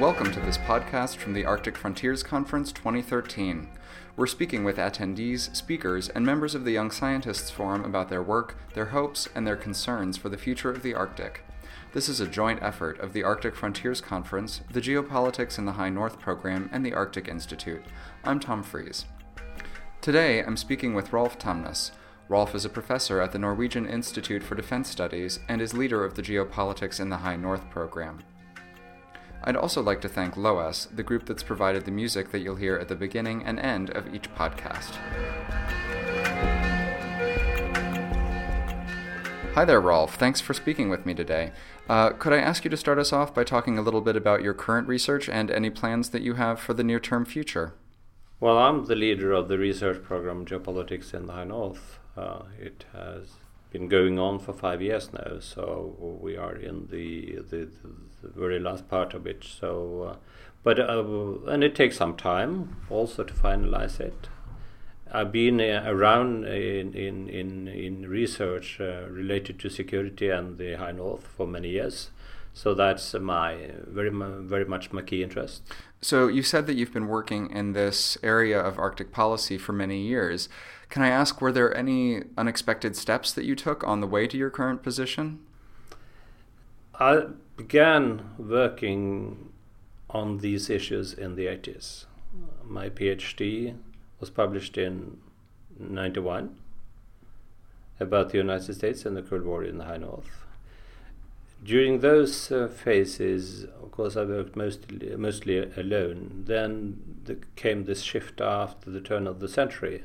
Welcome to this podcast from the Arctic Frontiers Conference 2013. We're speaking with attendees, speakers, and members of the Young Scientists Forum about their work, their hopes, and their concerns for the future of the Arctic. This is a joint effort of the Arctic Frontiers Conference, the Geopolitics in the High North program, and the Arctic Institute. I'm Tom Friis. Today, I'm speaking with Rolf Tamnes. Rolf is a professor at the Norwegian Institute for Defense Studies and is leader of the Geopolitics in the High North program. I'd also like to thank Loess, the group that's provided the music that you'll hear at the beginning and end of each podcast. Hi there, Rolf. Thanks for speaking with me today. Uh, could I ask you to start us off by talking a little bit about your current research and any plans that you have for the near term future? Well, I'm the leader of the research program Geopolitics in the High North. Uh, it has been going on for five years now, so we are in the the, the very last part of it. So, uh, but uh, and it takes some time also to finalize it. I've been uh, around in in in, in research related to security and the High North for many years. So that's my very very much my key interest. So you said that you've been working in this area of Arctic policy for many years. Can I ask, were there any unexpected steps that you took on the way to your current position? I began working on these issues in the 80s. My PhD was published in 91 about the United States and the Cold War in the High North. During those uh, phases, of course, I worked mostly, mostly alone. Then the, came this shift after the turn of the century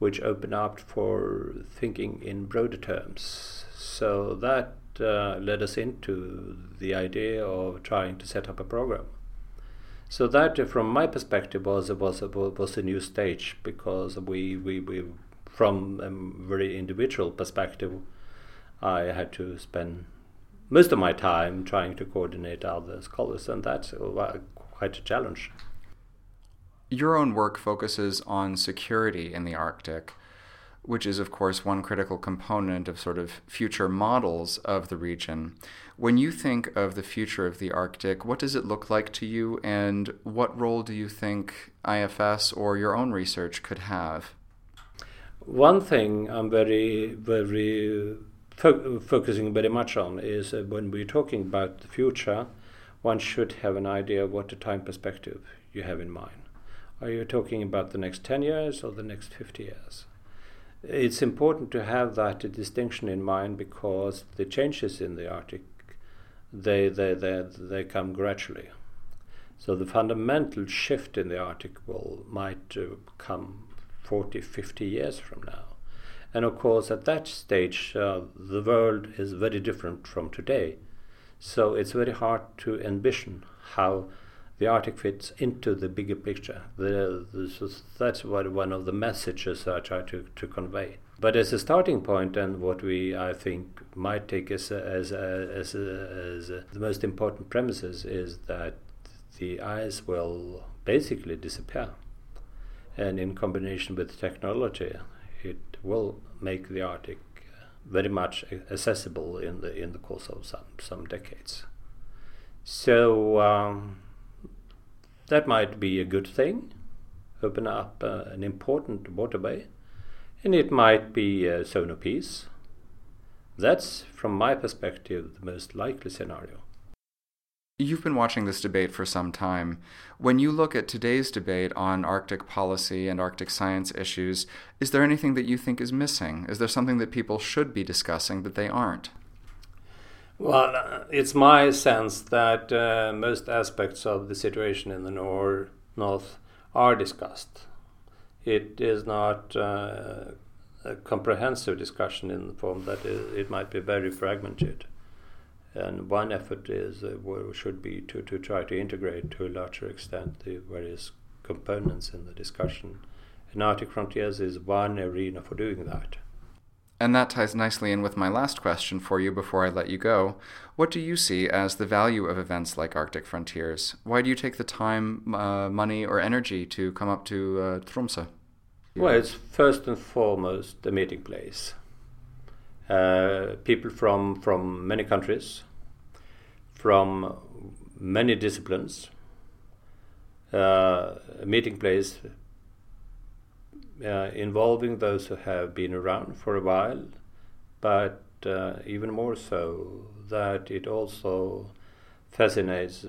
which opened up for thinking in broader terms. So that uh, led us into the idea of trying to set up a program. So that, uh, from my perspective, was was was a new stage because we we, we from a very individual perspective, I had to spend most of my time trying to coordinate other scholars, and that's quite a challenge your own work focuses on security in the Arctic, which is, of course, one critical component of sort of future models of the region. When you think of the future of the Arctic, what does it look like to you, and what role do you think IFS or your own research could have? One thing I'm very, very fo- focusing very much on is uh, when we're talking about the future, one should have an idea of what the time perspective you have in mind. Are you talking about the next 10 years or the next 50 years? It's important to have that distinction in mind because the changes in the Arctic, they, they, they, they come gradually. So the fundamental shift in the Arctic will might uh, come 40, 50 years from now. And of course, at that stage, uh, the world is very different from today. So it's very hard to envision how the Arctic fits into the bigger picture. The, the, that's what one of the messages I try to, to convey. But as a starting point, and what we I think might take as as as, as the most important premises is that the ice will basically disappear, and in combination with technology, it will make the Arctic very much accessible in the in the course of some some decades. So. Um, that might be a good thing, open up uh, an important waterway, and it might be a zone of peace. That's, from my perspective, the most likely scenario. You've been watching this debate for some time. When you look at today's debate on Arctic policy and Arctic science issues, is there anything that you think is missing? Is there something that people should be discussing that they aren't? Well, uh, it's my sense that uh, most aspects of the situation in the nor- north are discussed. It is not uh, a comprehensive discussion in the form that it, might be very fragmented. And one effort is uh, should be to, to try to integrate to a larger extent the various components in the discussion. And Arctic Frontiers is one arena for doing that. And that ties nicely in with my last question for you before I let you go. What do you see as the value of events like Arctic Frontiers? Why do you take the time, uh, money, or energy to come up to uh, Tromsø? Well, it's first and foremost a meeting place. Uh, people from, from many countries, from many disciplines, uh, a meeting place uh, involving those who have been around for a while, but uh, even more so that it also fascinates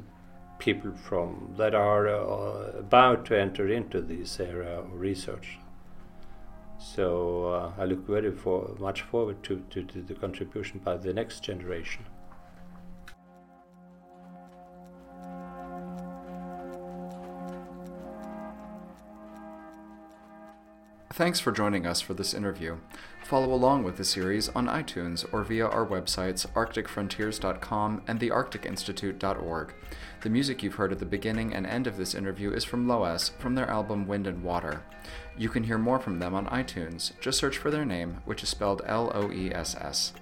people from that are uh, about to enter into this area of research. So uh, I look very for, much forward to, to, to the contribution by the next generation. Thanks for joining us for this interview. Follow along with the series on iTunes or via our websites arcticfrontiers.com and thearcticinstitute.org. The music you've heard at the beginning and end of this interview is from Loess from their album Wind and Water. You can hear more from them on iTunes. Just search for their name, which is spelled L O E S S.